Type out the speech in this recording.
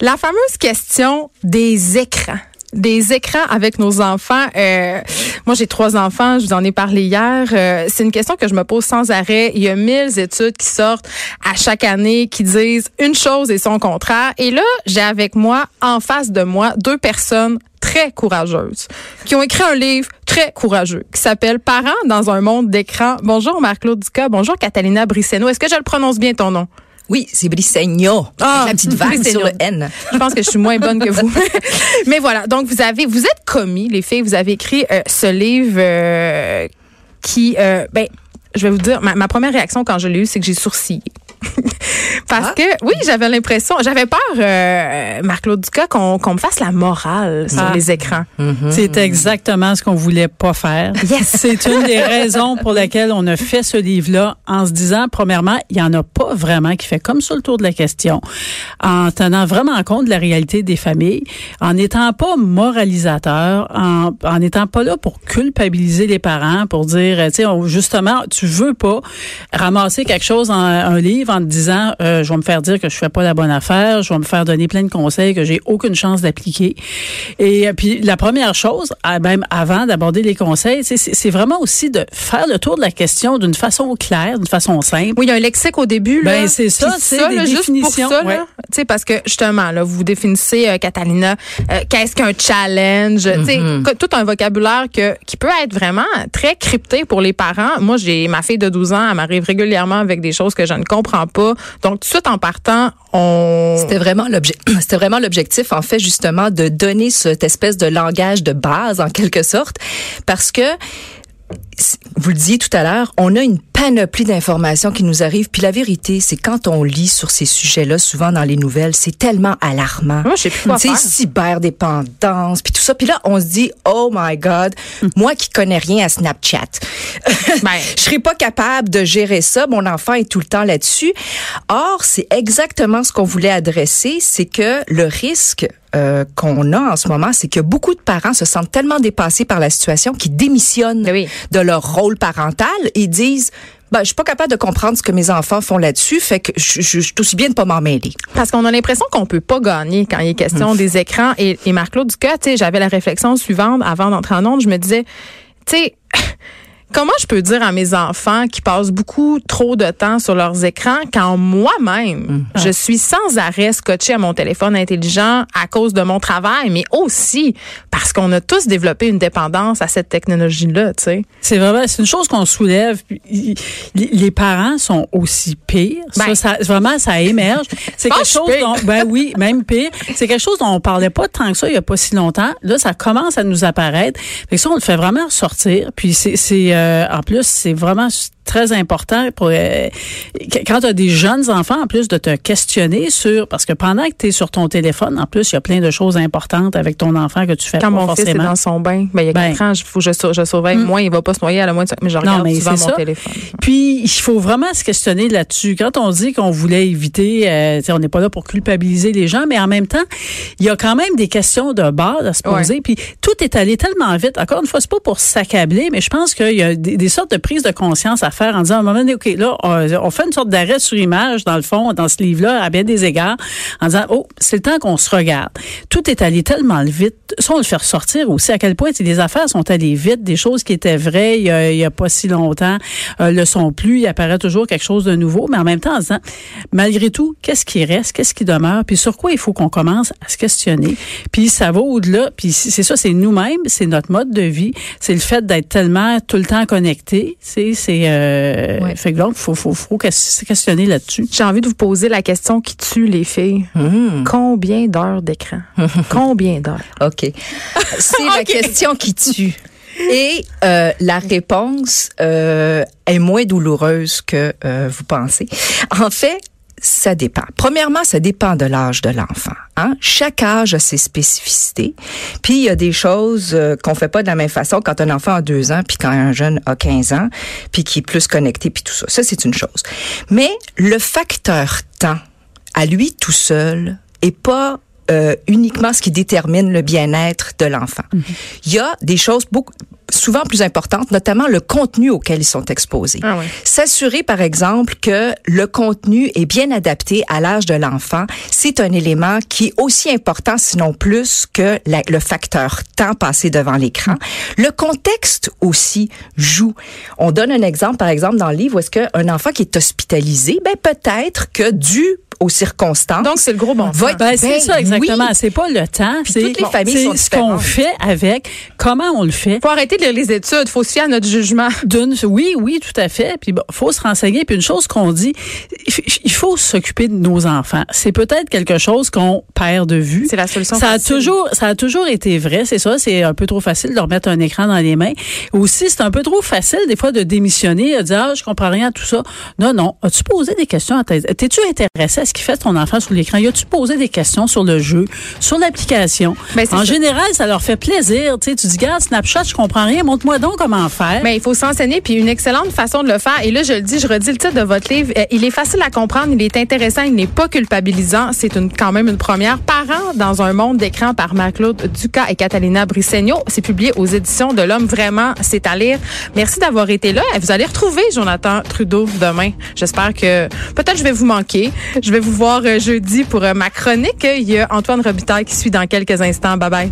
la fameuse question des écrans des écrans avec nos enfants. Euh, moi, j'ai trois enfants, je vous en ai parlé hier. Euh, c'est une question que je me pose sans arrêt. Il y a mille études qui sortent à chaque année qui disent une chose et son contraire. Et là, j'ai avec moi, en face de moi, deux personnes très courageuses qui ont écrit un livre très courageux qui s'appelle Parents dans un monde d'écran. Bonjour Marc-Claude Ducas. Bonjour Catalina Brisseno. Est-ce que je le prononce bien ton nom? Oui, c'est Brisseigno. Ah, la petite vague sur le N. Je pense que je suis moins bonne que vous. Mais voilà, donc vous avez, vous êtes commis, les filles, vous avez écrit euh, ce livre euh, qui, euh, ben, je vais vous dire, ma, ma première réaction quand je l'ai eu, c'est que j'ai sourcillé. Parce Ah. que, oui, j'avais l'impression, j'avais peur, euh, Marc-Claude Ducas, qu'on qu'on me fasse la morale sur Ah. les écrans. C'est exactement ce qu'on voulait pas faire. C'est une des raisons pour lesquelles on a fait ce livre-là en se disant, premièrement, il y en a pas vraiment qui fait comme ça le tour de la question, en tenant vraiment compte de la réalité des familles, en n'étant pas moralisateur, en en n'étant pas là pour culpabiliser les parents, pour dire, tu sais, justement, tu veux pas ramasser quelque chose dans un livre en te disant, euh, je vais me faire dire que je fais pas la bonne affaire, je vais me faire donner plein de conseils que j'ai aucune chance d'appliquer. Et euh, puis la première chose, même avant d'aborder les conseils, c'est c'est vraiment aussi de faire le tour de la question d'une façon claire, d'une façon simple. Oui, il y a un lexique au début. Là. Ben, c'est ça, c'est des juste pour définitions, ça, là, ouais. Tu sais, parce que justement, là, vous définissez, euh, Catalina, euh, qu'est-ce qu'un challenge, tu sais, Mm-hmm. tout un vocabulaire que, qui peut être vraiment très crypté pour les parents. Moi, j'ai ma fille de 12 ans, elle m'arrive régulièrement avec des choses que je ne comprends pas. Donc, tout de suite en partant, on... C'était vraiment l'obje- c'était vraiment l'objectif en fait justement de donner cette espèce de langage de base en quelque sorte parce que vous le disiez tout à l'heure, on a une panoplie d'informations qui nous arrivent. Puis la vérité, c'est quand on lit sur ces sujets-là, souvent dans les nouvelles, c'est tellement alarmant. Moi, je sais plus quoi Tu sais, faire. cyberdépendance, puis tout ça. Puis là, on se dit, oh my God, moi qui connais rien à Snapchat, Ben, je serais pas capable de gérer ça. Mon enfant est tout le temps là-dessus. Or, c'est exactement ce qu'on voulait adresser, c'est que le risque euh, qu'on a en ce moment, c'est que beaucoup de parents se sentent tellement dépassés par la situation qu'ils démissionnent oui. de leur rôle parental et disent ben, je suis pas capable de comprendre ce que mes enfants font là-dessus, fait que je, je, je suis aussi bien de pas m'en mêler. Parce qu'on a l'impression qu'on peut pas gagner quand il est question des écrans. Et, et Marc-Claude Ducas, j'avais la réflexion suivante avant d'entrer en onde. Je me disais, tu sais, comment je peux dire à mes enfants qui passent beaucoup trop de temps sur leurs écrans quand moi-même, je suis sans arrêt scotché à mon téléphone intelligent à cause de mon travail, mais aussi parce qu'on a tous développé une dépendance à cette technologie-là, tu sais? C'est vraiment, c'est une chose qu'on soulève. Les parents sont aussi pires. Ben. ça, ça- vraiment, ça émerge. C'est quelque chose pire. dont, ben oui, même pire. C'est quelque chose dont on parlait pas tant que ça il y a pas si longtemps. Là, ça commence à nous apparaître. Fait que ça, on le fait vraiment ressortir. Puis c'est euh, en plus, c'est vraiment très important pour euh, quand tu as des jeunes enfants en plus de te questionner sur parce que pendant que tu es sur ton téléphone en plus il y a plein de choses importantes avec ton enfant que tu fais Quand pas mon fils est forcément. dans son bain, ben, il y a Ben. ans, il faut je, je surveille moins, il va pas se noyer à la moindre, mais je regarde mais souvent mon ça. téléphone. Puis il faut vraiment se questionner là-dessus. Quand on dit qu'on voulait éviter, euh, on n'est pas là pour culpabiliser les gens, mais en même temps, il y a quand même des questions de base à se poser. Ouais. Puis tout est allé tellement vite. Encore une fois, c'est pas pour s'accabler, mais je pense qu'il y a des, des sortes de prises de conscience à en disant à un moment donné, ok, là, on, fait une sorte d'arrêt sur image dans le fond, dans ce livre-là, à bien des égards, en disant, oh, c'est le temps qu'on se regarde. Tout est allé tellement vite. Ça, on le fait ressortir aussi. À quel point les affaires sont allées vite, des choses qui étaient vraies il y a, il y a pas si longtemps euh, le sont plus. Il apparaît toujours quelque chose de nouveau, mais en même temps, en disant, malgré tout, qu'est-ce qui reste, qu'est-ce qui demeure, puis sur quoi il faut qu'on commence à se questionner. Puis ça va au-delà. Puis c'est ça, c'est nous-mêmes, c'est notre mode de vie, c'est le fait d'être tellement tout le temps connecté. C'est, c'est, euh, Ouais. fait que donc faut, faut, faut se questionner là-dessus. J'ai envie de vous poser la question qui tue les filles. Hmm. Combien d'heures d'écran? Combien d'heures? OK. C'est la question qui tue. Et euh, la réponse euh, est moins douloureuse que euh, vous pensez. En fait, ça dépend. Premièrement, ça dépend de l'âge de l'enfant. Hein? Chaque âge a ses spécificités. Puis il y a des choses euh, qu'on fait pas de la même façon quand un enfant a deux ans, puis quand un jeune a 15 ans, puis qui est plus connecté, puis tout ça. Ça, c'est une chose. Mais le facteur temps, à lui tout seul, est pas euh, uniquement ce qui détermine le bien-être de l'enfant. Il y a des choses beaucoup souvent plus importantes, notamment le contenu auquel ils sont exposés. Ah ouais. S'assurer, par exemple, que le contenu est bien adapté à l'âge de l'enfant, c'est un élément qui est aussi important, sinon plus, que la- le facteur temps passé devant l'écran. Le contexte aussi joue. On donne un exemple, par exemple, dans le livre, où est-ce qu'un enfant qui est hospitalisé, ben peut-être que dû aux circonstances, Donc, c'est le gros bon sens. Ben, c'est Ben ça, exactement. oui. C'est pas le temps. Puis C'est toutes les familles c'est sont ce qu'on fait avec, comment on le fait? faut arrêter de lire les études. faut se fier à notre jugement. D'une, oui, oui, tout à fait. Puis bon, faut se renseigner. Puis une chose qu'on dit, il faut s'occuper de nos enfants. C'est peut-être quelque chose qu'on perd de vue. C'est la solution Ça a toujours, ça a toujours été vrai. C'est ça. C'est un peu trop facile de remettre un écran dans les mains. Aussi, c'est un peu trop facile des fois de démissionner, de dire ah, je comprends rien à tout ça. Non, non. As-tu posé des questions à tes, t'es-tu intéressé à ce qu'il fait ton enfant sur l'écran? Y a-tu posé des questions sur le jeu, sur l'application? Ben, En ça. général, ça leur fait plaisir. Tu sais, tu dis regarde Snapchat, je comprends rien. Montre-moi donc comment faire. Mais il faut s'enseigner, puis une excellente façon de le faire. Et là, je le dis, je redis le titre de votre livre. Euh, il est facile à comprendre, il est intéressant, il n'est pas culpabilisant. C'est une, quand même une première. Parents dans un monde d'écran par Marc-Claude Ducas et Catalina Brissegno. C'est publié aux éditions de l'Homme. Vraiment, c'est à lire. Merci d'avoir été là. Vous allez retrouver Jonathan Trudeau demain. J'espère que peut-être je vais vous manquer. Je vais vous voir euh, jeudi pour euh, ma chronique. Il y a Antoine Robitaille qui suit dans quelques instants. Bye bye.